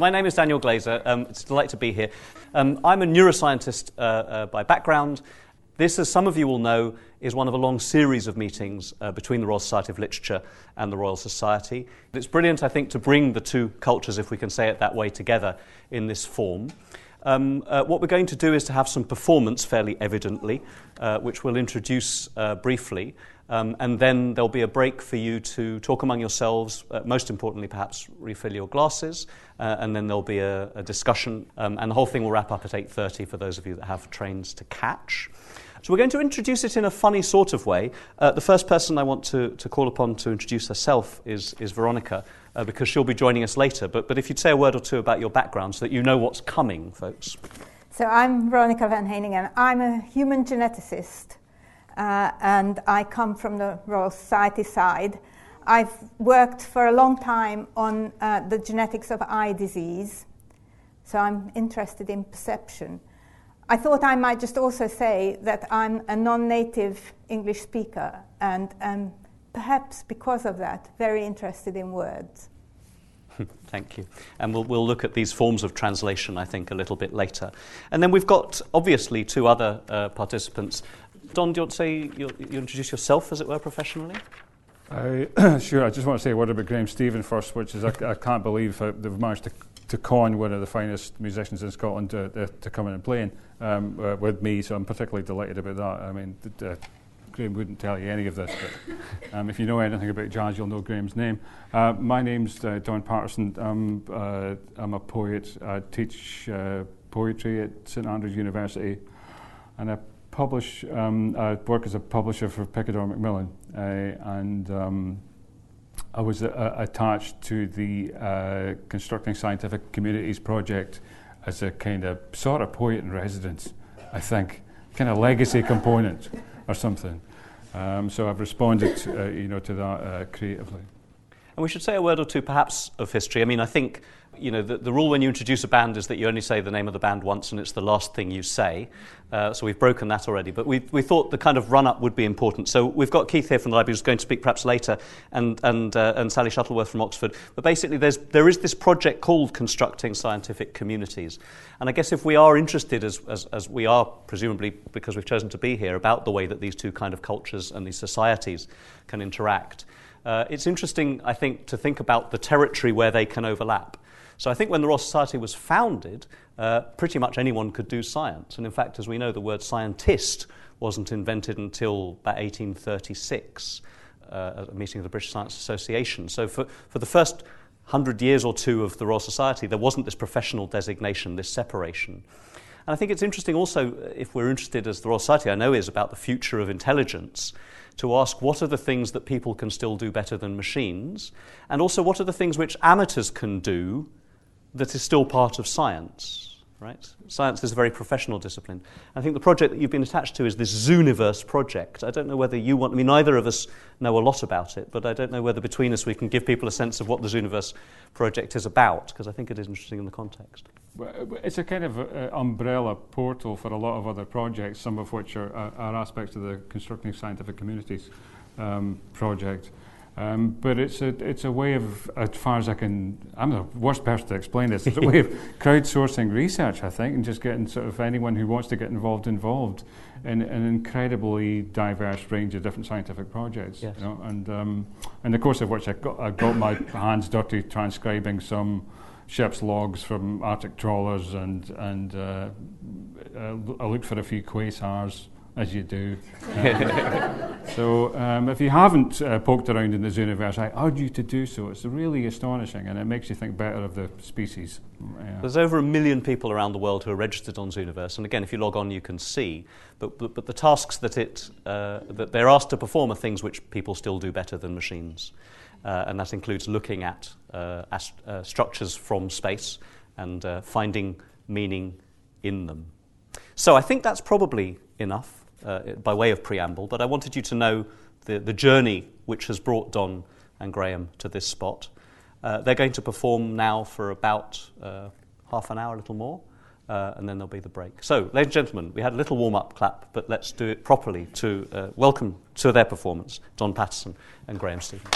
My name is Daniel Glaser. Um, it's a delight to be here. Um, I'm a neuroscientist uh, uh, by background. This, as some of you will know, is one of a long series of meetings uh, between the Royal Society of Literature and the Royal Society. It's brilliant, I think, to bring the two cultures, if we can say it that way, together in this form. Um, uh, what we're going to do is to have some performance, fairly evidently, uh, which we'll introduce uh, briefly. Um, and then there'll be a break for you to talk among yourselves, uh, most importantly, perhaps refill your glasses, uh, and then there'll be a, a discussion. Um, and the whole thing will wrap up at 8.30 for those of you that have trains to catch. So we're going to introduce it in a funny sort of way. Uh, the first person I want to, to call upon to introduce herself is, is Veronica, uh, because she'll be joining us later. But, but if you'd say a word or two about your background so that you know what's coming, folks. So I'm Veronica van Heyningen. I'm a human geneticist, uh, and I come from the Royal Society side. I've worked for a long time on uh, the genetics of eye disease, so I'm interested in perception. I thought I might just also say that I'm a non native English speaker and am perhaps because of that very interested in words. Thank you. And we'll, we'll look at these forms of translation, I think, a little bit later. And then we've got, obviously, two other uh, participants. Don, do you want to say, you, you introduce yourself, as it were, professionally? Uh, sure. I just want to say a word about Graeme Stephen first, which is I, I can't believe they've managed to, to con one of the finest musicians in Scotland to, to, to come in and play um, uh, with me, so I'm particularly delighted about that. I mean, uh, Graeme wouldn't tell you any of this, but um, if you know anything about jazz, you'll know Graeme's name. Uh, my name's uh, Don Paterson. I'm, uh, I'm a poet. I teach uh, poetry at St Andrews University, and I publish. Um, I work as a publisher for Picador Macmillan, and um, I was attached to the Constructing Scientific Communities project as a kind of sort of poet in residence, I think, kind of legacy component or something. Um, so I've responded, uh, you know, to that uh, creatively. And we should say a word or two, perhaps, of history. I mean, I think you know, the, the, rule when you introduce a band is that you only say the name of the band once and it's the last thing you say. Uh, so we've broken that already. But we, we thought the kind of run up would be important. So we've got Keith here from the library who's going to speak perhaps later, and, and, uh, and Sally Shuttleworth from Oxford. But basically, there's, there is this project called Constructing Scientific Communities. And I guess if we are interested, as, as, as we are, presumably because we've chosen to be here, about the way that these two kind of cultures and these societies can interact. Uh, it's interesting, I think, to think about the territory where they can overlap. So I think when the Royal Society was founded, uh, pretty much anyone could do science. And in fact, as we know, the word scientist wasn't invented until about 1836 uh, at a meeting of the British Science Association. So for, for the first hundred years or two of the Royal Society, there wasn't this professional designation, this separation. And I think it's interesting also, uh, if we're interested, as the Royal Society I know is, about the future of intelligence, to ask what are the things that people can still do better than machines, and also what are the things which amateurs can do that is still part of science. Right? Science is a very professional discipline. I think the project that you've been attached to is this Zooniverse project. I don't know whether you want, I mean, neither of us know a lot about it, but I don't know whether between us we can give people a sense of what the Zooniverse project is about, because I think it is interesting in the context. It's a kind of uh, umbrella portal for a lot of other projects, some of which are, are aspects of the Constructing Scientific Communities um, project. Um, but it's a, it's a way of, as far as I can, I'm the worst person to explain this, it's a way of crowdsourcing research, I think, and just getting sort of anyone who wants to get involved involved in an incredibly diverse range of different scientific projects. Yes. You know? And um, in the course of which I got, I got my hands dirty transcribing some ship's logs from Arctic trawlers and, and uh, uh, I looked for a few quasars as you do. so, um, if you haven't uh, poked around in the Zooniverse, I urge you to do so. It's really astonishing and it makes you think better of the species. Yeah. There's over a million people around the world who are registered on Zooniverse, and again, if you log on, you can see. But, but, but the tasks that, it, uh, that they're asked to perform are things which people still do better than machines. Uh, and that includes looking at uh, ast- uh, structures from space and uh, finding meaning in them. So I think that's probably enough uh, by way of preamble, but I wanted you to know the, the journey which has brought Don and Graeme to this spot. Uh, they're going to perform now for about uh, half an hour, a little more, uh, and then there'll be the break. So, ladies and gentlemen, we had a little warm up clap, but let's do it properly to uh, welcome to their performance Don Paterson and Graeme Stephen.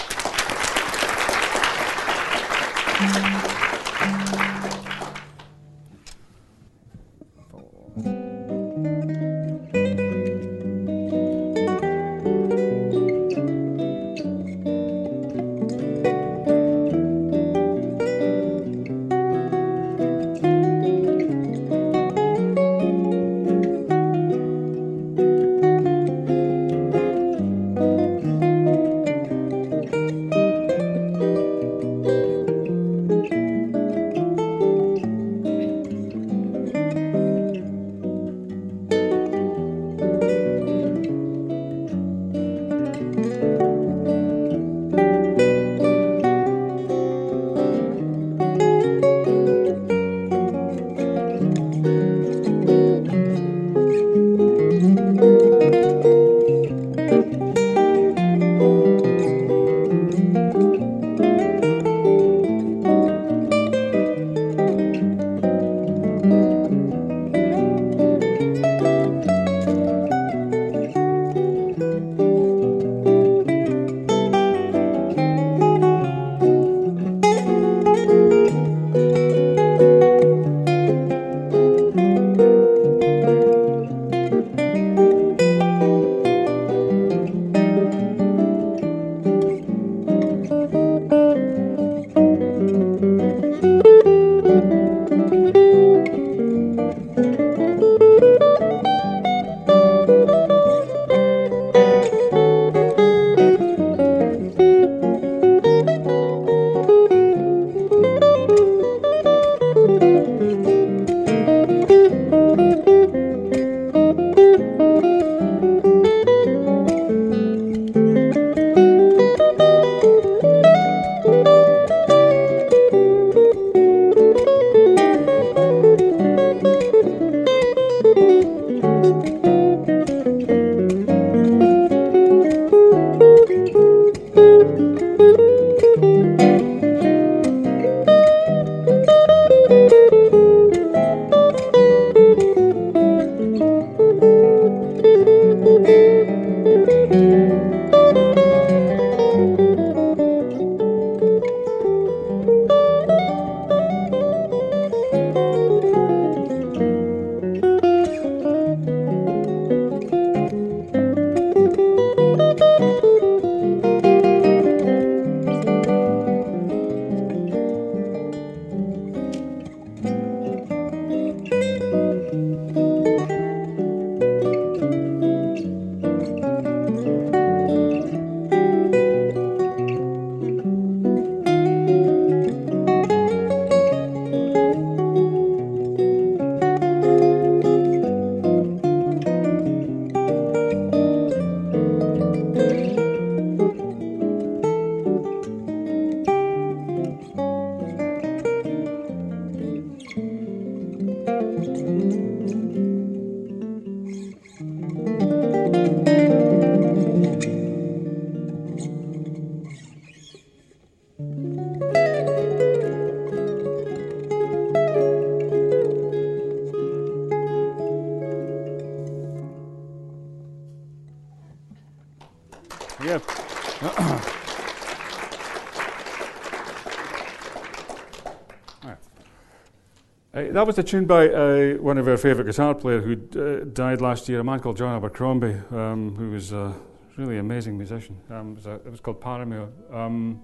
That was a tune by uh, one of our favourite guitar players who uh, died last year, a man called John Abercrombie, um, who was a really amazing musician. Um, it, was a, it, was called Paramore. Um,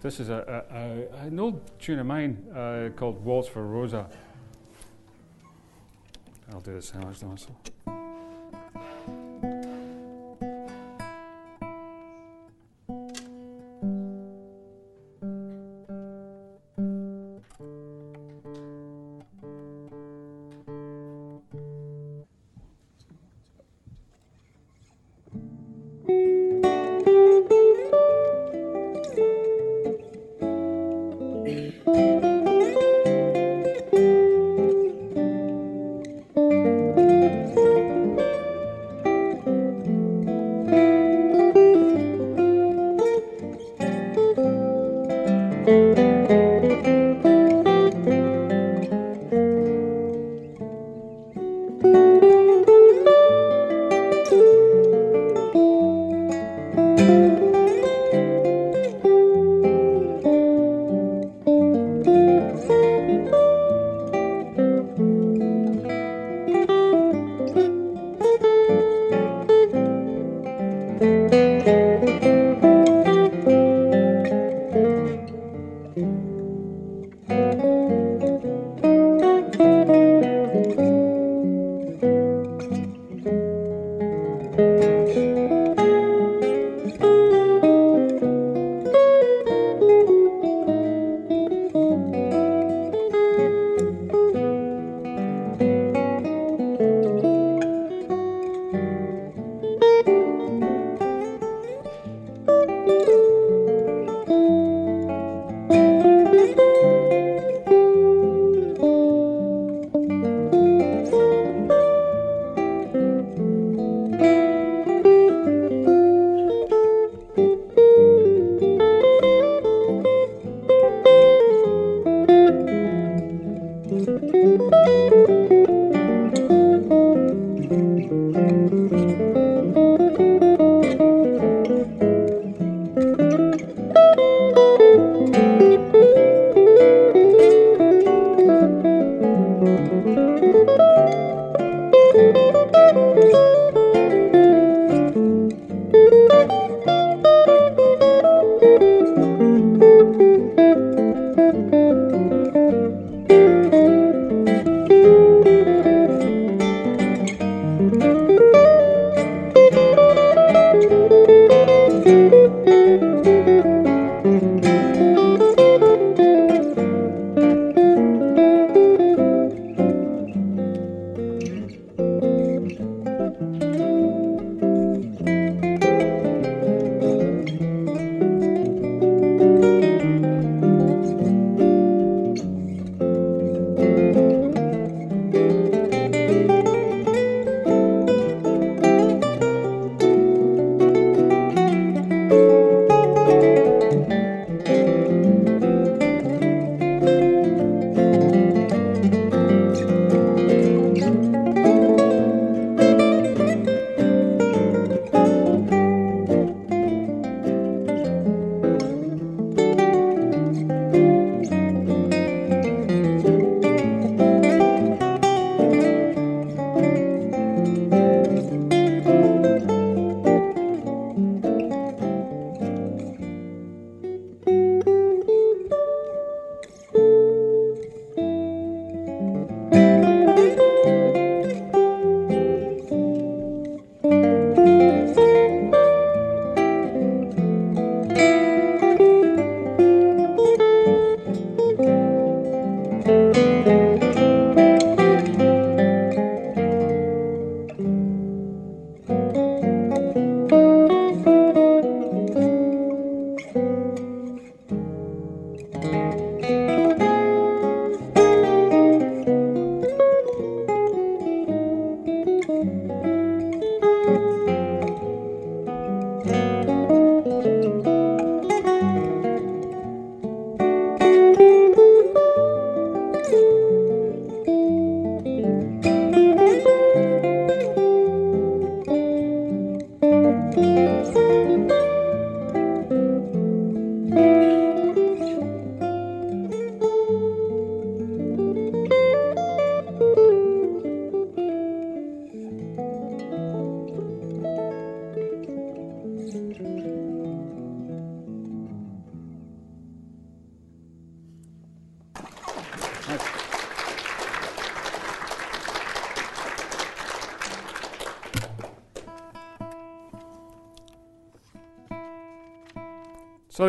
this is a, a, an old tune of mine uh, called Waltz for Rosa. I'll do this now. Sorry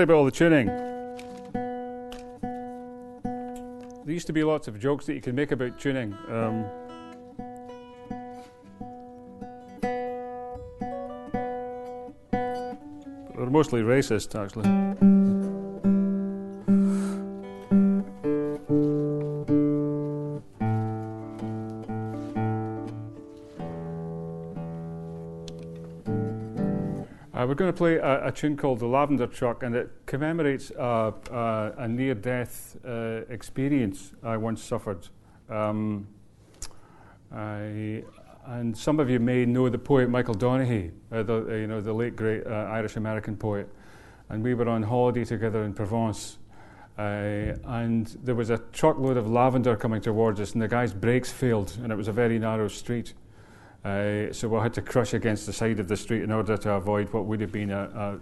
about all the tuning. There used to be lots of jokes that you could make about tuning. Um, they're mostly racist, actually. Uh, we're going to play a, a, tune called The Lavender Truck, and it commemorates uh, uh, a near death uh, experience I once suffered. Um, I, and some of you may know the poet Michael Donaghy, uh, the, uh, you know, the late great Irish American poet. And we were on holiday together in Provence. and there was a truckload of lavender coming towards us, and the guy's brakes failed, and it was a very narrow street. Uh, so we had to crush against the side of the street in order to avoid what would have been a, a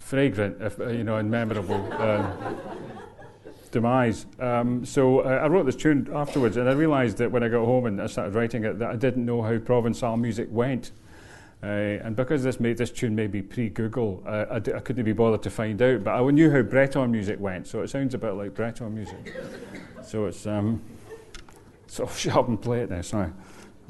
fragrant, if, uh, you know, and memorable um, demise. Um, so uh, I wrote this tune afterwards, and I realised that when I got home and I started writing it, that I didn't know how Provençal music went. Uh, and because this this tune may be pre-Google, uh, I d- I couldn't be bothered to find out. But I knew how Breton music went, so it sounds a bit like Breton music. so it's um, so shut up and play it now. Sorry.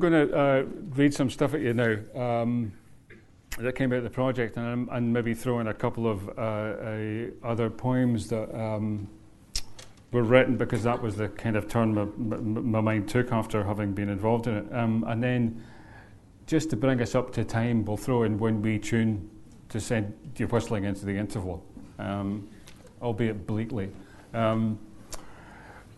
going to uh, read some stuff at you now um, that came out of the project, and, and maybe throw in a couple of uh, other poems that um, were written because that was the kind of turn my, my, mind took after having been involved in it. Um, and then, just to bring us up to time, we'll throw in one wee tune to send you whistling into the interval, um, albeit bleakly.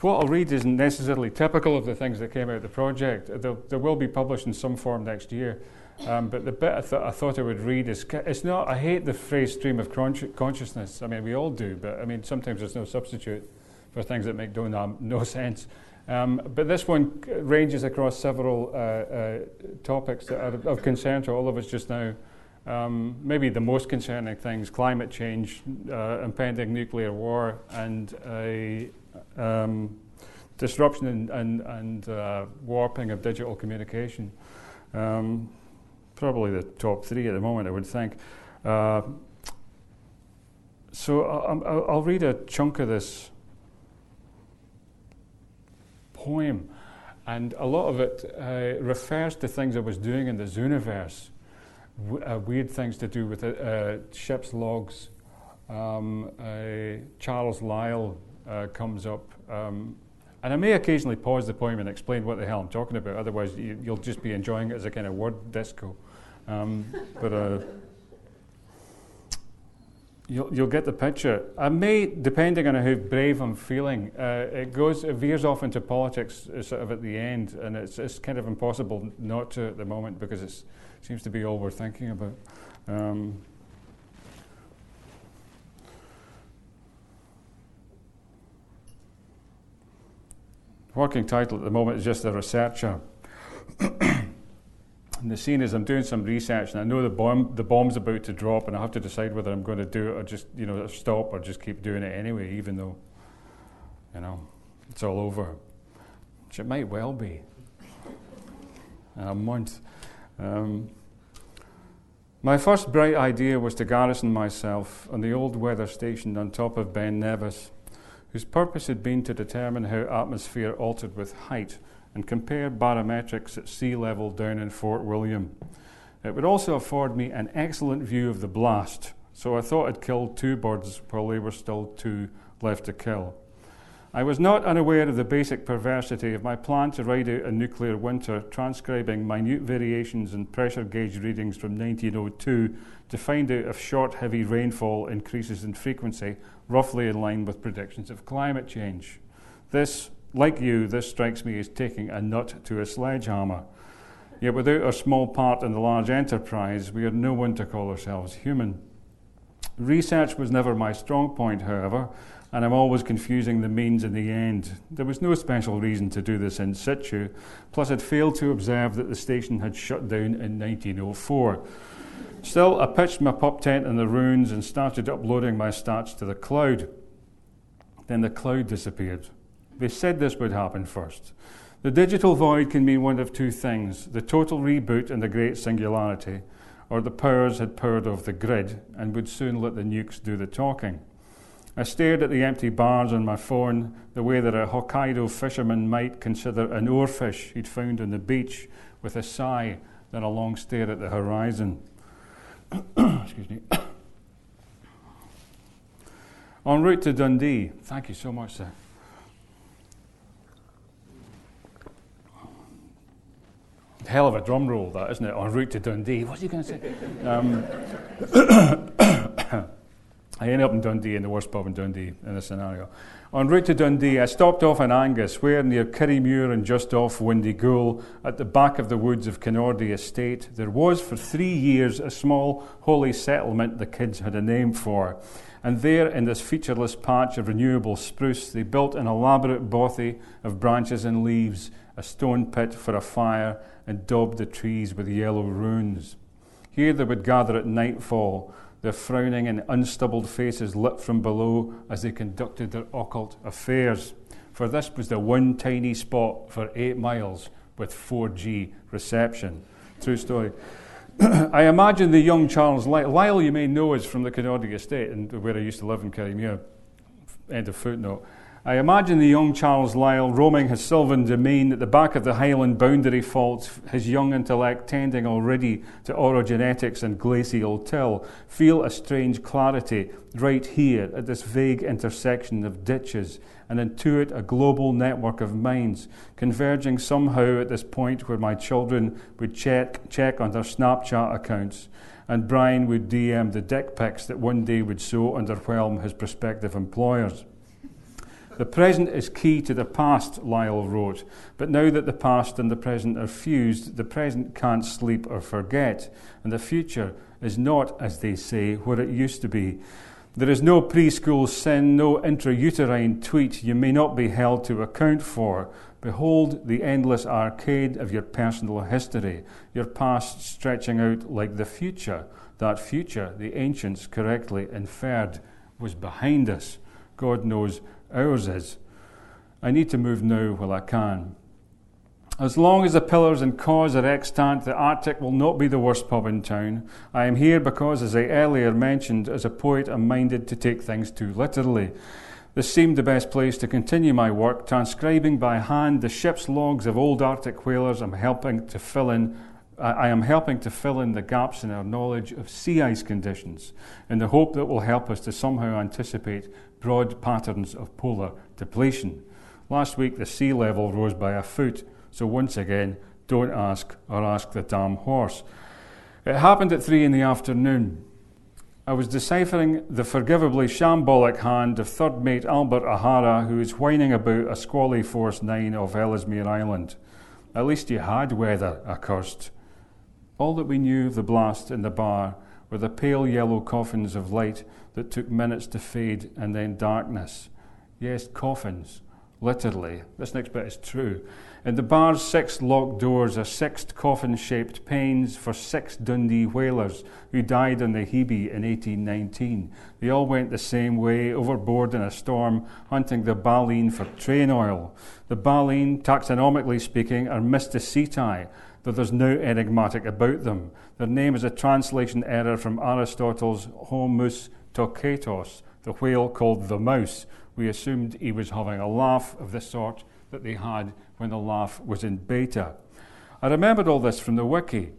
What I'll read isn't necessarily typical of the things that came out of the project. They'll, they will be published in some form next year. Um, but the bit I, th- I, thought I would read is it's not, I hate the phrase stream of consciousness. I mean, we all do, but I mean, sometimes there's no substitute for things that make no, no sense. Um, but this one ranges across several uh, uh, topics that are of concern to all of us just now. Um, maybe the most concerning things climate change, uh, impending nuclear war, and a um, disruption and, and, and uh, warping of digital communication. Um, probably the top three at the moment, I would think. Uh, so I'll, I'll, read a chunk of this poem, and a lot of it uh, refers to things I was doing in the Zooniverse w- uh, weird things to do with uh, ship's logs. Um, Charles Lyell uh, comes up. Um, and I may occasionally pause the poem and explain what the hell I'm talking about, otherwise, you, will just be enjoying it as a kind of word disco. Um, but uh, you'll, you'll, get the picture. I may, depending on how brave I'm feeling, uh, it goes, it veers off into politics uh, sort of at the end, and it's, it's kind of impossible not to at the moment because it's seems to be all we're thinking about. Um, working title at the moment is just a researcher. and the scene is I'm doing some research and I know the bomb the bomb's about to drop and I have to decide whether I'm going to do it or just you know stop or just keep doing it anyway, even though you know it's all over. Which it might well be in a month. Um, my first bright idea was to garrison myself on the old weather station on top of Ben Nevis, whose purpose had been to determine how atmosphere altered with height and compare barometrics at sea level down in Fort William. It would also afford me an excellent view of the blast, so I thought I'd kill two birds while there were still two left to kill. I was not unaware of the basic perversity of my plan to ride out a nuclear winter, transcribing minute variations in pressure gauge readings from 1902 to find out if short, heavy rainfall increases in frequency, roughly in line with predictions of climate change. This, like you, this strikes me as taking a nut to a sledgehammer. Yet without a small part in the large enterprise, we are no one to call ourselves human. Research was never my strong point, however, and I'm always confusing the means and the end. There was no special reason to do this in situ, plus, I'd failed to observe that the station had shut down in 1904. Still, I pitched my pop tent in the ruins and started uploading my stats to the cloud. Then the cloud disappeared. They said this would happen first. The digital void can mean one of two things the total reboot and the great singularity, or the powers had powered off the grid and would soon let the nukes do the talking. I stared at the empty bars on my phone the way that a Hokkaido fisherman might consider an oarfish he'd found on the beach with a sigh, then a long stare at the horizon. Excuse me. en route to Dundee. Thank you so much, sir. Hell of a drum roll, that, isn't it? En route to Dundee. What's he going to say? Um, I ended up in Dundee, in the worst pub in Dundee in this scenario. En route to Dundee, I stopped off in Angus, where near Kirriemuir and just off Windy Windyghoul, at the back of the woods of Kinnordy Estate, there was for three years a small holy settlement the kids had a name for. And there, in this featureless patch of renewable spruce, they built an elaborate bothy of branches and leaves, a stone pit for a fire, and daubed the trees with yellow runes. Here they would gather at nightfall their frowning and unstubbled faces lit from below as they conducted their occult affairs. For this was the one tiny spot for eight miles with 4G reception. True story. I imagine the young Charles Lyle, Lyell you may know is from the Kinnordy estate and where I used to live in Kirriemuir. End of footnote. I imagine the young Charles Lyell roaming his sylvan domain at the back of the Highland boundary fault, his young intellect tending already to orogenetics and glacial till, feel a strange clarity right here at this vague intersection of ditches, and intuit a global network of minds converging somehow at this point where my children would check, check on their Snapchat accounts and Brian would DM the dick pics that one day would so underwhelm his prospective employers. The present is key to the past, Lyell wrote, but now that the past and the present are fused, the present can't sleep or forget, and the future is not, as they say, what it used to be. There is no preschool sin, no intrauterine tweet you may not be held to account for. Behold the endless arcade of your personal history, your past stretching out like the future. That future, the ancients correctly inferred, was behind us. God knows ours is. I need to move now while I can. As long as the pillars and cause are extant, the Arctic will not be the worst pub in town. I am here because, as I earlier mentioned, as a poet, I'm minded to take things too literally. This seemed the best place to continue my work, transcribing by hand the ship's logs of old Arctic whalers. I'm helping to fill in. I am helping to fill in the gaps in our knowledge of sea ice conditions, in the hope that will help us to somehow anticipate broad patterns of polar depletion. Last week, the sea level rose by a foot, so once again, don't ask or ask the damn horse. It happened at three in the afternoon. I was deciphering the forgivably shambolic hand of third mate Albert O'Hara, who was whining about a squally Force 9 off Ellesmere Island. At least you had weather, I cursed. All that we knew of the blast in the bar were the pale yellow coffins of light that took minutes to fade and then darkness. Yes, coffins, literally. This next bit is true. In the bar's six locked doors are six coffin shaped panes for six Dundee whalers who died on the Hebe in 1819. They all went the same way, overboard in a storm, hunting the baleen for train oil. The baleen, taxonomically speaking, are Mysticeti, that there's no enigmatic about them. Their name is a translation error from Aristotle's Homus toketos, the whale called the mouse. We assumed he was having a laugh of the sort that they had when the laugh was in beta. I remembered all this from the wiki.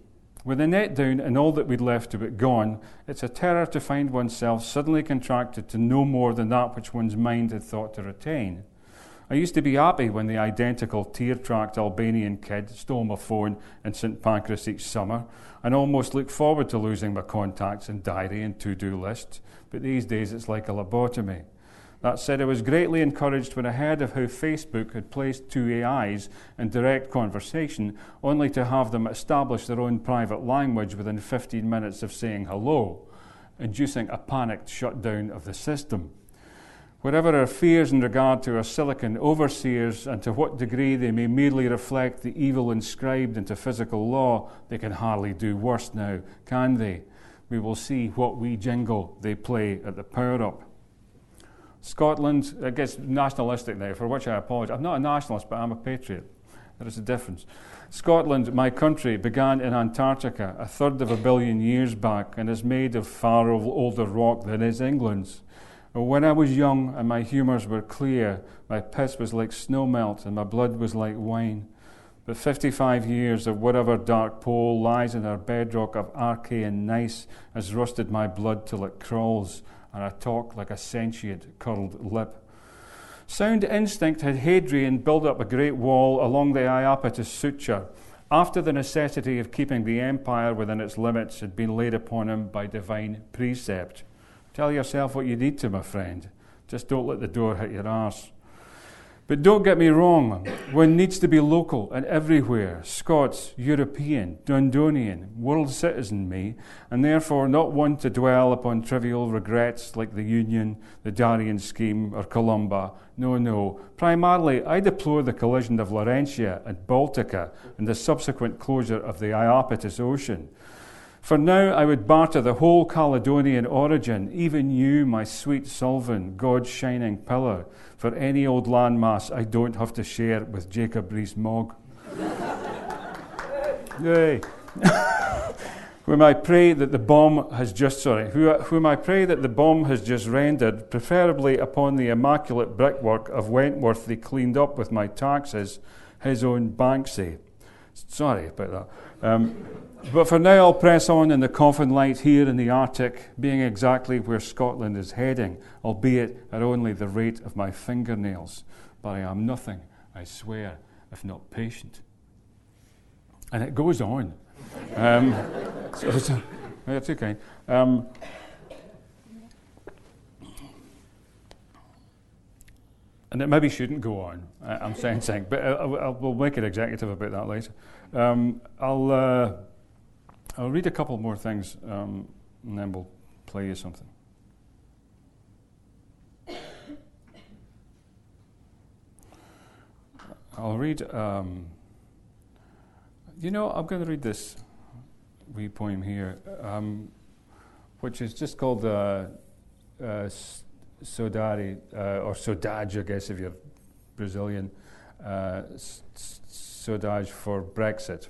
With the net down and all that we'd left of it gone, it's a terror to find oneself suddenly contracted to no more than that which one's mind had thought to retain. I used to be happy when the identical tear tracked Albanian kid stole my phone in St Pancras each summer, and almost looked forward to losing my contacts and diary and to do list. But these days it's like a lobotomy. That said, I was greatly encouraged when I heard of how Facebook had placed two AIs in direct conversation, only to have them establish their own private language within 15 minutes of saying hello, inducing a panicked shutdown of the system. Whatever our fears in regard to our silicon overseers and to what degree they may merely reflect the evil inscribed into physical law, they can hardly do worse now, can they? We will see what wee jingle they play at the power up. Scotland, it gets nationalistic now, for which I apologise. I'm not a nationalist, but I'm a patriot. There is a difference. Scotland, my country, began in Antarctica a third of a billion years back and is made of far older rock than is England's. When I was young and my humours were clear, my piss was like snow melt and my blood was like wine. But 55 years of whatever dark pole lies in our bedrock of archaean gneiss has rusted my blood till it crawls, and I talk like a sentient curled lip. Sound instinct had Hadrian build up a great wall along the Iapetus suture, after the necessity of keeping the empire within its limits had been laid upon him by divine precept. Tell yourself what you need to, my friend. Just don't let the door hit your arse. But don't get me wrong, one needs to be local and everywhere Scots, European, Dundonian, world citizen, me, and therefore not one to dwell upon trivial regrets like the Union, the Darien scheme, or Columba. No, no. Primarily, I deplore the collision of Laurentia and Baltica and the subsequent closure of the Iapetus Ocean. For now I would barter the whole Caledonian orogeny, even you, my sweet Suilven, God's shining pillar, for any old landmass I don't have to share with Jacob Rees Mogg. Yay. whom I pray that the bomb has just, sorry, whom I pray that the bomb has just rendered, preferably upon the immaculate brickwork of Wentworth they cleaned up with my taxes, his own Banksy. Sorry about that. Um, but for now, I'll press on in the coffin light here in the Arctic, being exactly where Scotland is heading, albeit at only the rate of my fingernails. But I am nothing, I swear, if not patient. And it goes on. Um, so, so, that's okay. Um, and it maybe shouldn't go on, I'm saying saying, but I'll, we'll make it executive about that later. Um, I'll, uh, I'll read a couple more things um, and then we'll play you something. I'll read. Um, you know, I'm going to read this wee poem here, um, which is just called uh, uh, Saudade, uh, or Saudade, I guess, if you're Brazilian, uh, Saudade for Brexit.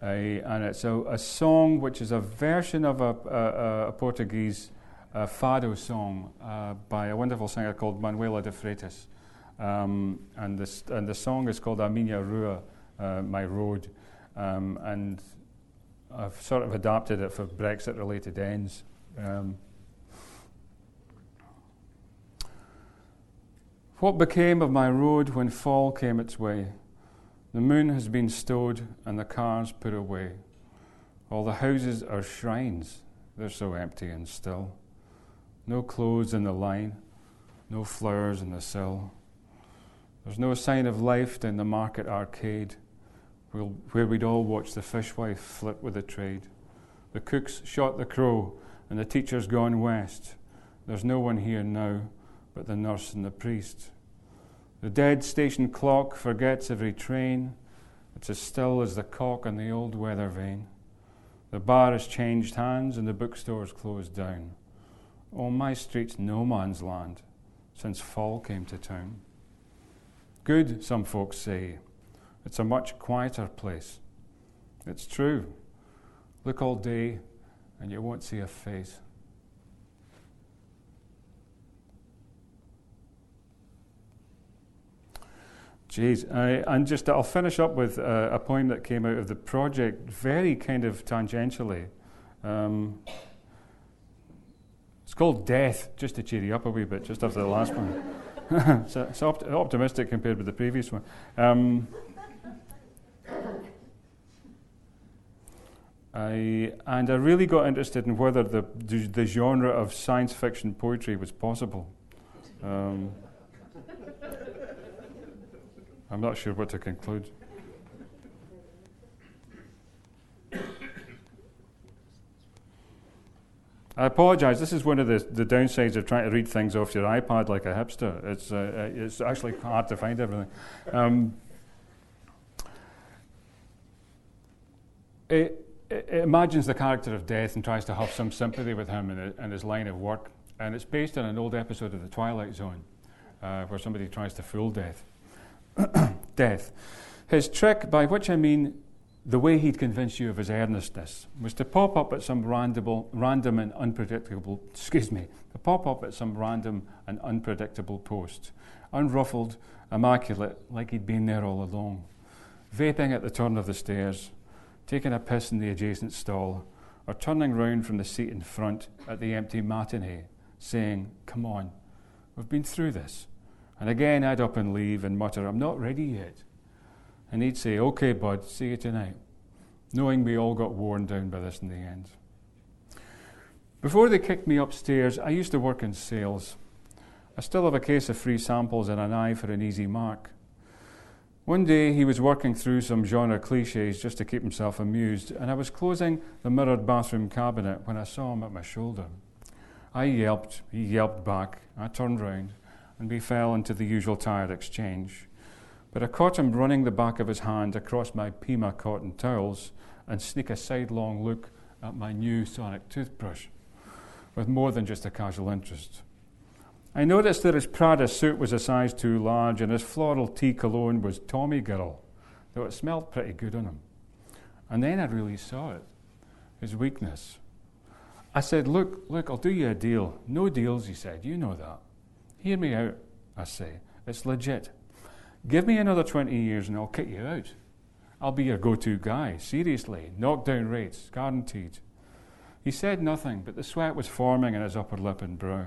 and it's a, a, song which is a version of a, a, a Portuguese uh, fado song uh, by a wonderful singer called Manuela de Freitas. Um, and, this, and the song is called A Minha Rua, uh, My Road. Um, and I've sort of adapted it for Brexit related ends. Um, what became of my road when fall came its way? The moon has been stowed and the cars put away. All the houses are shrines, they're so empty and still. No clothes in the line, no flowers in the sill. There's no sign of life down the market arcade where we'd all watch the fishwife flip with the trade. The cook's shot the crow, and the teacher's gone west. There's no one here now but the nurse and the priest. The dead station clock forgets every train. It's as still as the cock on the old weather vane. The bar has changed hands and the bookstore's closed down. Oh, my street's no man's land since fall came to town. Good, some folks say. It's a much quieter place. It's true. Look all day and you won't see a face. Jeez, and just I'll finish up with uh, a poem that came out of the project, very kind of tangentially. Um, it's called Death, just to cheer you up a wee bit, just after the last one. so it's opt- optimistic compared with the previous one. Um, I, and I really got interested in whether the, the genre of science fiction poetry was possible. Um, I'm not sure what to conclude. I apologize. This is one of the, the downsides of trying to read things off your iPad like a hipster. It's, uh, uh it's actually hard to find everything. Um, it, it imagines the character of Death and tries to have some sympathy with him in, his line of work. And it's based on an old episode of The Twilight Zone uh, where somebody tries to fool Death. death. His trick, by which I mean the way he'd convince you of his earnestness, was to pop up at some random, random and unpredictable, excuse me, to pop up at some random and unpredictable post, unruffled, immaculate, like he'd been there all along, vaping at the turn of the stairs, taking a piss in the adjacent stall, or turning round from the seat in front at the empty matinee, saying, Come on, we've been through this. And again, I'd up and leave and mutter, I'm not ready yet. And he'd say, OK, bud, see you tonight, knowing we all got worn down by this in the end. Before they kicked me upstairs, I used to work in sales. I still have a case of free samples and an eye for an easy mark. One day he was working through some genre cliches just to keep himself amused, and I was closing the mirrored bathroom cabinet when I saw him at my shoulder. I yelped, he yelped back. I turned round, and we fell into the usual tired exchange. But I caught him running the back of his hand across my Pima cotton towels and sneak a sidelong look at my new sonic toothbrush, with more than just a casual interest. I noticed that his Prada suit was a size too large and his floral tea cologne was Tommy Girl, though it smelled pretty good on him. And then I really saw it. his weakness. I said, Look, look, I'll do you a deal. No deals, he said. You know that. Hear me out, I say. It's legit. Give me another 20 years and I'll kick you out. I'll be your go to guy. Seriously. Knockdown rates, guaranteed. He said nothing, but the sweat was forming in his upper lip and brow.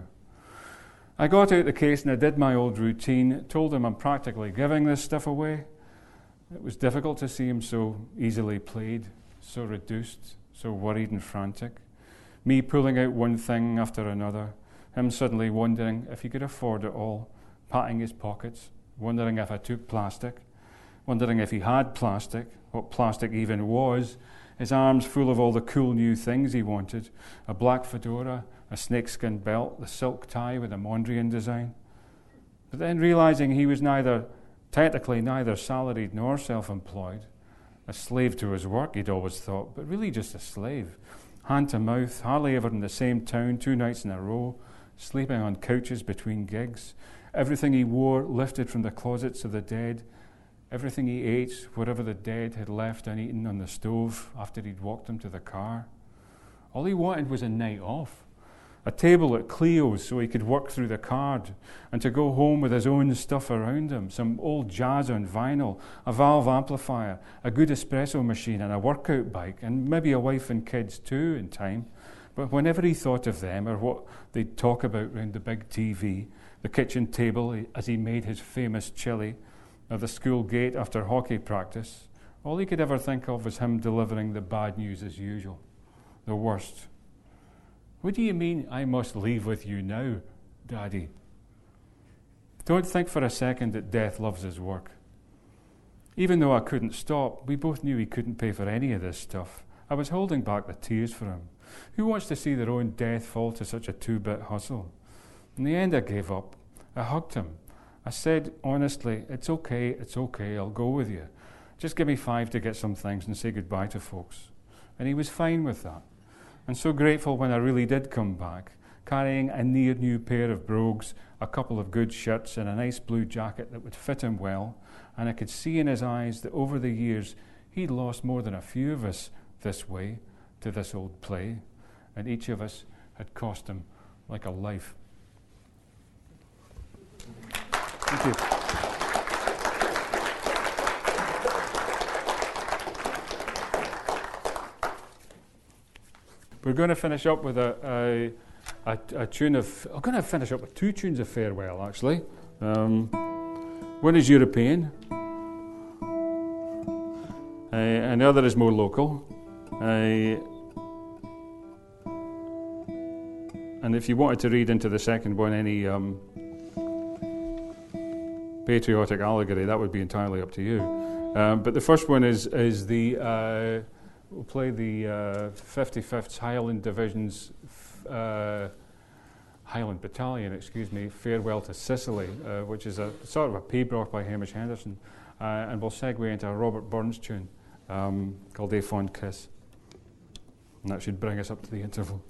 I got out the case and I did my old routine, told him I'm practically giving this stuff away. It was difficult to see him so easily played, so reduced, so worried and frantic. Me pulling out one thing after another, him suddenly wondering if he could afford it all, patting his pockets, wondering if I took plastic, wondering if he had plastic, what plastic even was, his arms full of all the cool new things he wanted. A black fedora, a snakeskin belt, the silk tie with a Mondrian design. But then realizing he was neither, technically, neither salaried nor self employed, a slave to his work, he'd always thought, but really just a slave, hand to mouth, hardly ever in the same town, two nights in a row, sleeping on couches between gigs, everything he wore lifted from the closets of the dead, everything he ate, whatever the dead had left uneaten on the stove after he'd walked them to the car. All he wanted was a night off a table at Cleo's so he could work through the card, and to go home with his own stuff around him some old jazz on vinyl, a valve amplifier, a good espresso machine, and a workout bike, and maybe a wife and kids too in time. But whenever he thought of them or what they'd talk about round the big TV, the kitchen table as he made his famous chili, or the school gate after hockey practice, all he could ever think of was him delivering the bad news as usual, the worst what do you mean I must leave with you now, Daddy? Don't think for a second that death loves his work. Even though I couldn't stop, we both knew he couldn't pay for any of this stuff. I was holding back the tears for him. Who wants to see their own death fall to such a two bit hustle? In the end, I gave up. I hugged him. I said honestly, It's okay, it's okay, I'll go with you. Just give me five to get some things and say goodbye to folks. And he was fine with that and so grateful when I really did come back, carrying a near new pair of brogues, a couple of good shirts, and a nice blue jacket that would fit him well. And I could see in his eyes that over the years he'd lost more than a few of us this way to this old play, and each of us had cost him like a life. Thank you. We're going to finish up with a, a, a, a tune of. I'm going to finish up with two tunes of farewell, actually. Um, one is European, uh, and the other is more local. And if you wanted to read into the second one any um, patriotic allegory, that would be entirely up to you. Um, but the first one is is the uh, We'll play the uh, 55th Highland Division's uh, Highland Battalion, excuse me, Farewell to Sicily, uh, which is a sort of a pibroch by Hamish Henderson. And we'll segue into a Robert Burns tune um, called A Fond Kiss. And that should bring us up to the interval.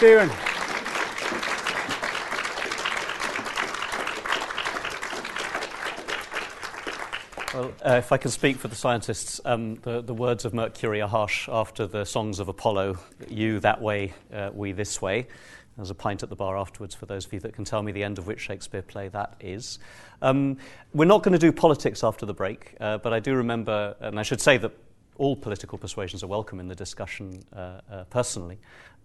Stephen. Well, uh, if I can speak for the scientists, um, the, the, words of Mercury are harsh after the songs of Apollo. You that way, uh, we this way. There's a pint at the bar afterwards for those of you that can tell me the end of which Shakespeare play that is. Um, we're not going to do politics after the break, uh, but I do remember, and I should say that all political persuasions are welcome in the discussion uh, uh, personally.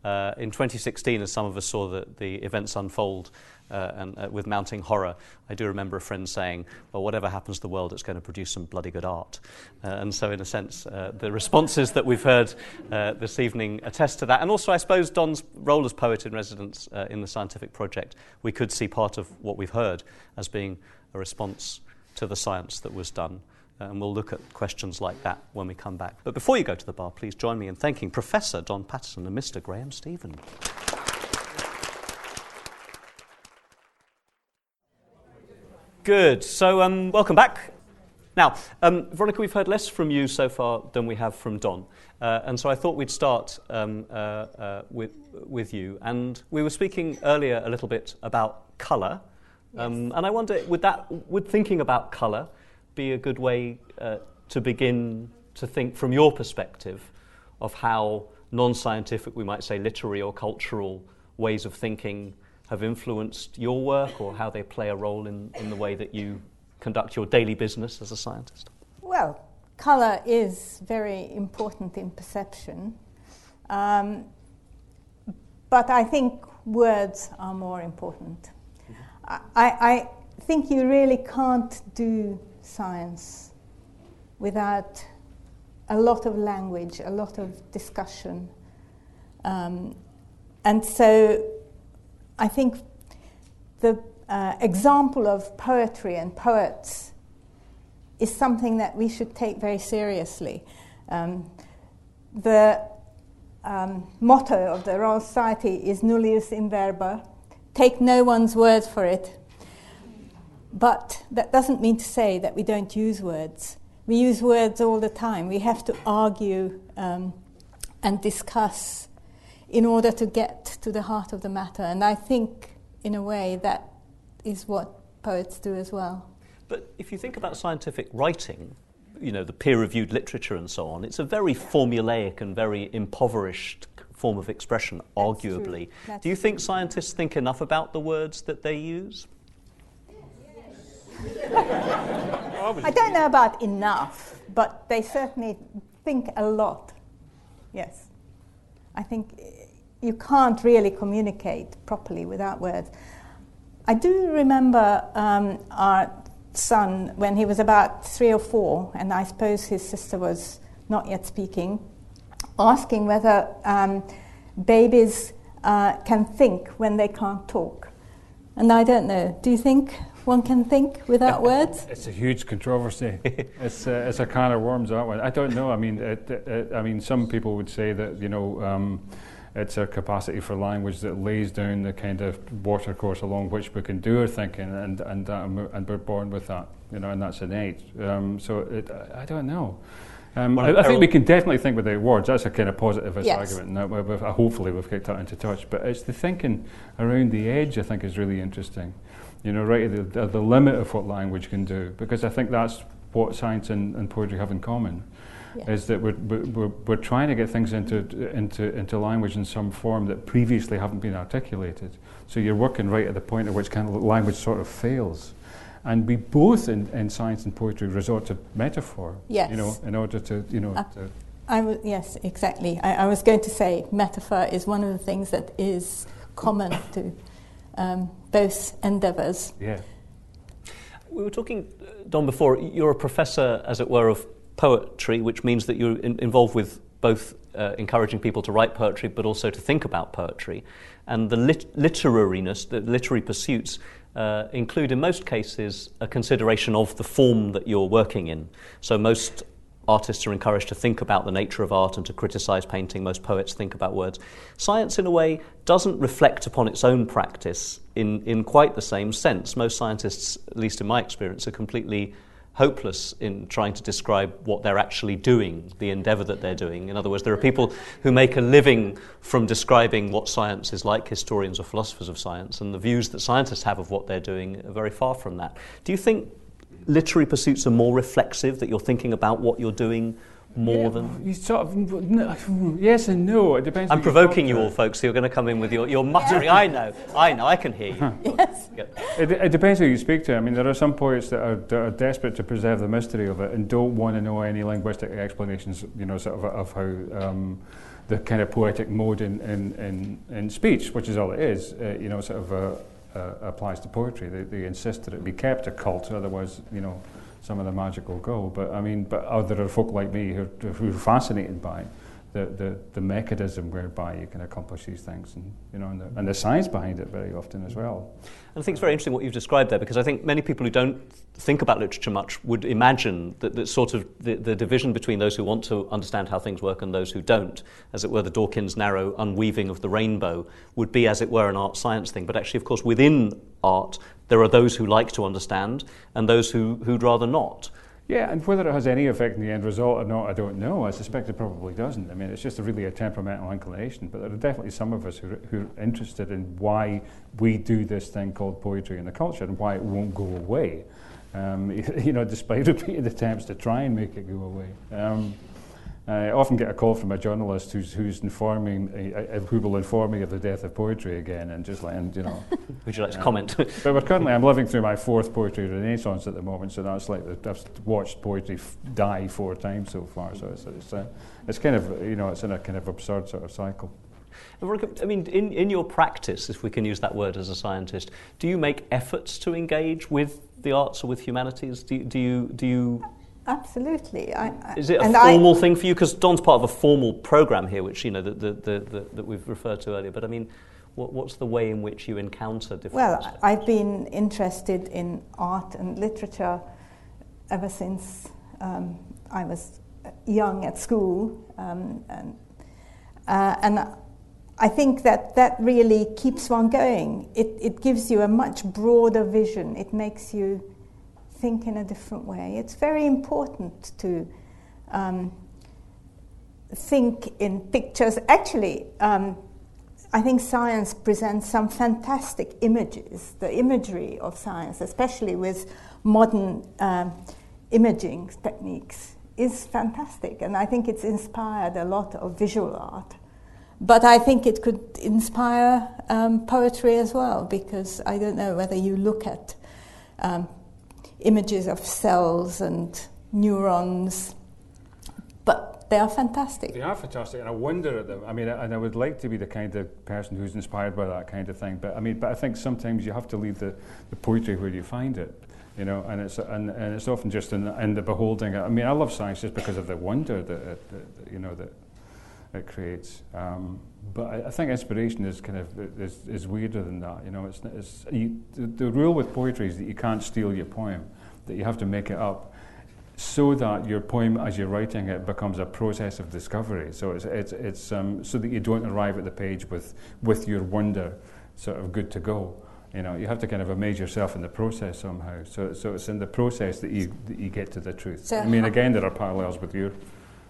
Uh, in 2016, as some of us saw the, the events unfold uh, and uh, with mounting horror, I do remember a friend saying, "Well, whatever happens to the world, it's going to produce some bloody good art." Uh, and so, in a sense, uh, the responses that we've heard uh, this evening attest to that. And also, I suppose Don's role as poet in residence in the scientific project, we could see part of what we've heard as being a response to the science that was done. Uh, and we'll look at questions like that when we come back. But before you go to the bar, please join me in thanking Professor Don Paterson and Mr. Graeme Stephen. Good. So, um, welcome back. Now, um, Veronica, we've heard less from you so far than we have from Don. Uh, and so I thought we'd start um, uh, uh, with, with you. And we were speaking earlier a little bit about colour. Um, yes. And I wonder, would, that, would thinking about colour be a good way uh, to begin to think from your perspective of how non scientific, we might say literary or cultural ways of thinking have influenced your work or how they play a role in, in the way that you conduct your daily business as a scientist? Well, colour is very important in perception. Um, but I think words are more important. Mm-hmm. I, I think you really can't do science without a lot of language, a lot of discussion. Um, and so I think the uh, example of poetry and poets is something that we should take very seriously. Um, the um, motto of the Royal Society is nullius in verba, take no one's word for it. But that doesn't mean to say that we don't use words. We use words all the time. We have to argue um, and discuss in order to get to the heart of the matter. And I think, in a way, that is what poets do as well. But if you think about scientific writing, you know, the peer reviewed literature and so on, it's a very formulaic and very impoverished form of expression, arguably. Do you think scientists think enough about the words that they use? I don't know about enough, but they certainly think a lot. Yes. I think you can't really communicate properly without words. I do remember um, our son when he was about three or four, and I suppose his sister was not yet speaking, asking whether um, babies uh, can think when they can't talk. And I don't know. Do you think one can think without words? It's a huge controversy. it's, uh, it's a kind of worms that one. I don't know. I mean, it, it, I mean, some people would say that you know. Um, it's a capacity for language that lays down the kind of watercourse along which we can do our thinking, and and and we're born with that, you know, and that's innate. Um, so it, I don't know. Um, I, I, think we can definitely think without words. That's a kind of positivist yes. argument, and that we've, hopefully we've kicked that into touch. But it's the thinking around the edge I think is really interesting. You know, right at the, at the limit of what language can do, because I think that's what science and, and poetry have in common yeah. is that we're, we're, we're trying to get things into, into, into language in some form that previously haven't been articulated. So you're working right at the point at which kind of language sort of fails. And we both in, in science and poetry resort to metaphor, yes. you know, in order to, you know. Uh, to I w- yes, exactly. I, I was going to say metaphor is one of the things that is common to um, both endeavours. Yeah. We were talking, Don, before, you're a professor, as it were, of poetry, which means that you're in, involved with both uh, encouraging people to write poetry but also to think about poetry. And the lit- literariness, the literary pursuits, uh, include in most cases a consideration of the form that you're working in. So most artists are encouraged to think about the nature of art and to criticize painting. Most poets think about words. Science, in a way, doesn't reflect upon its own practice in, in quite the same sense. Most scientists, at least in my experience, are completely hopeless in trying to describe what they're actually doing, the endeavor that they're doing. In other words, there are people who make a living from describing what science is like, historians or philosophers of science, and the views that scientists have of what they're doing are very far from that. Do you think literary pursuits are more reflexive, that you're thinking about what you're doing more yeah, than you sort of yes and no. It depends. I'm provoking you all, folks. You're going to come in with your, your muttering. I know, I know, I can hear you. yes. It, it, depends who you speak to. I mean, there are some poets that are, that are, desperate to preserve the mystery of it and don't want to know any linguistic explanations. You know, sort of of how. Um, the kind of poetic mode in, in, in, in speech, which is all it is, uh, you know, sort of uh, uh, applies to poetry. They, they insist that it be kept occult, otherwise, you know, some of the magic will go. But I mean, but there are folk like me who, who are fascinated by the, the, the mechanism whereby you can accomplish these things, and you know, and the, and the science behind it very often as well. And I think it's very interesting what you've described there, because I think many people who don't think about literature much would imagine that, that sort of the, the division between those who want to understand how things work and those who don't, as it were, the Dawkins narrow unweaving of the rainbow, would be, as it were, an art science thing. But actually, of course, within art, there are those who like to understand and those who, who'd rather not. Yeah, and whether it has any effect in the end result or not, I don't know. I suspect it probably doesn't. I mean, it's just a really a temperamental inclination, but there are definitely some of us who, who are interested in why we do this thing called poetry in the culture and why it won't go away. Um, you know, despite repeated attempts to try and make it go away. Um, I often get a call from a journalist who's, who's informing, uh, who will inform me of the death of poetry again, and just like, and, you know. Would you like to comment? but we're currently, I'm living through my fourth poetry renaissance at the moment, so that's like the, I've watched poetry f- die four times so far. So it's, it's, uh, it's kind of, you know, it's in a kind of absurd sort of cycle. I mean, in, in your practice, if we can use that word as a scientist, do you make efforts to engage with the arts or with humanities? Do, do you do you Absolutely. I, I, Is it a formal I, thing for you? Because Don's part of a formal program here, which you know that, that we've referred to earlier. But I mean, what, what's the way in which you encounter different? Well, I've been interested in art and literature ever since um, I was young at school, um, and, uh, and I think that that really keeps one going. It, it gives you a much broader vision. It makes you think in a different way. It's very important to um, think in pictures. Actually, um, I think science presents some fantastic images. The imagery of science, especially with modern um, imaging techniques, is fantastic, and I think it's inspired a lot of visual art. But I think it could inspire um, poetry as well, because I don't know whether you look at um, images of cells and neurons, but they are fantastic. They are fantastic, and I wonder at them. I mean, and I would like to be the kind of person who's inspired by that kind of thing. But I mean, but I think sometimes you have to leave the, the poetry where you find it you know, and it's and, and it's often just in, the, in the beholding. I mean, I love science just because of the wonder that, it, that you know that it creates. Um, but I, I, think inspiration is kind of is, is weirder than that. You know, it's, it's you, the, the, rule with poetry is that you can't steal your poem, that you have to make it up, so that your poem, as you're writing it, becomes a process of discovery. So it's it's, it's um, so that you don't arrive at the page with with your wonder sort of good to go. You know, you have to kind of amaze yourself in the process somehow. So, so it's in the process that you that you get to the truth. So I mean, again, there are parallels with your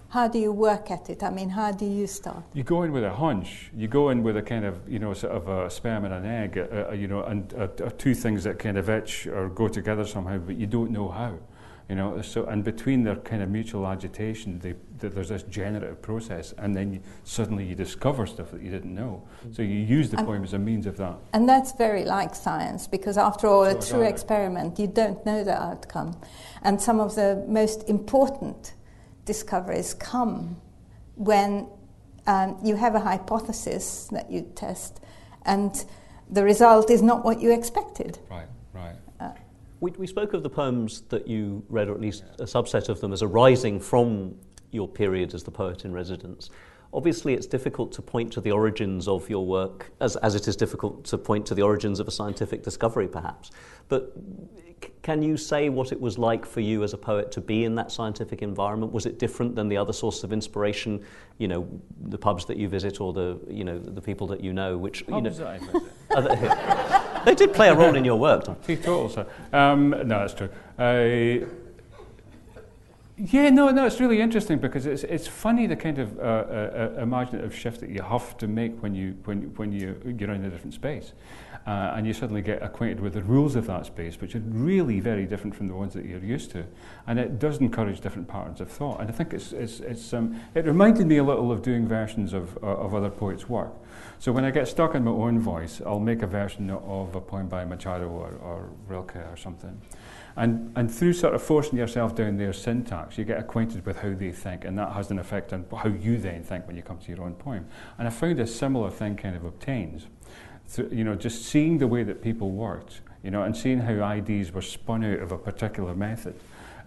how do you work at it? I mean, how do you start? You go in with a hunch. You go in with a kind of, you know, sort of a sperm and an egg, uh, uh, you know, and uh, uh, two things that kind of itch or go together somehow, but you don't know how. You know, so and between their kind of mutual agitation, they, they, there's this generative process, and then you, suddenly you discover stuff that you didn't know. So you use the and poem as a means of that. And that's very like science, because after all, so a true experiment, you don't know the outcome, and some of the most important discoveries come when um, you have a hypothesis that you test and the result is not what you expected. Right, right. Uh, we, we spoke of the poems that you read, or at least a subset of them, as arising from your period as the poet in residence. Obviously, it's difficult to point to the origins of your work, as, as it is difficult to point to the origins of a scientific discovery, perhaps. But can you say what it was like for you as a poet to be in that scientific environment? Was it different than the other sources of inspiration? You know, the pubs that you visit or the you know the people that you know, which pubs you know. They, they did play a role in your work. Teetotal, sir. Um, no, that's true. Uh, yeah, no, no, it's really interesting because it's it's funny the kind of uh, uh, uh imaginative shift that you have to make when you when when you you're in a different space uh, and you suddenly get acquainted with the rules of that space, which are really very different from the ones that you're used to. And it does encourage different patterns of thought. And I think it's, it's, it's, um, it reminded me a little of doing versions of, uh, of other poets' work. So when I get stuck in my own voice, I'll make a version of a poem by Machado or, or Rilke or something. And, and through sort of forcing yourself down their syntax, you get acquainted with how they think, and that has an effect on how you then think when you come to your own poem. And I found a similar thing kind of obtains you know, just seeing the way that people worked, you know, and seeing how ideas were spun out of a particular method.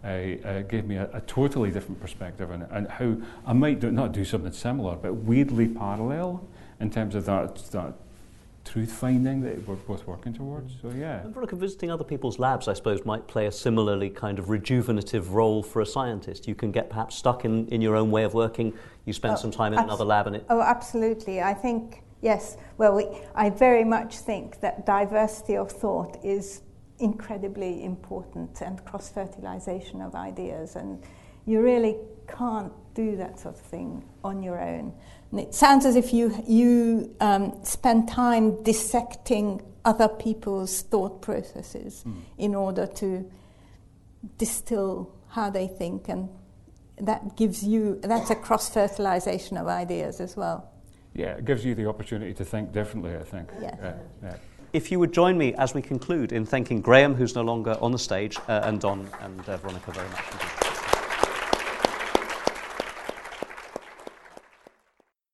Uh, uh, gave me a, a, totally different perspective and, and how I might do, not do something similar, but weirdly parallel in terms of that, that truth finding that we're both working towards. So yeah. And Veronica, visiting other people's labs, I suppose, might play a similarly kind of rejuvenative role for a scientist. You can get perhaps stuck in, in your own way of working. You spend oh, some time in abs- another lab, and it. Oh, absolutely. I think Yes, well, we, I very much think that diversity of thought is incredibly important and cross fertilization of ideas, and you really can't do that sort of thing on your own. And it sounds as if you, you um, spend time dissecting other people's thought processes mm. in order to distill how they think, and that gives you, that's a cross fertilization of ideas as well yeah, it gives you the opportunity to think differently, I think. Yeah. yeah, yeah. If you would join me as we conclude in thanking Graeme, who's no longer on the stage, uh, and Don and uh, Veronica very much indeed.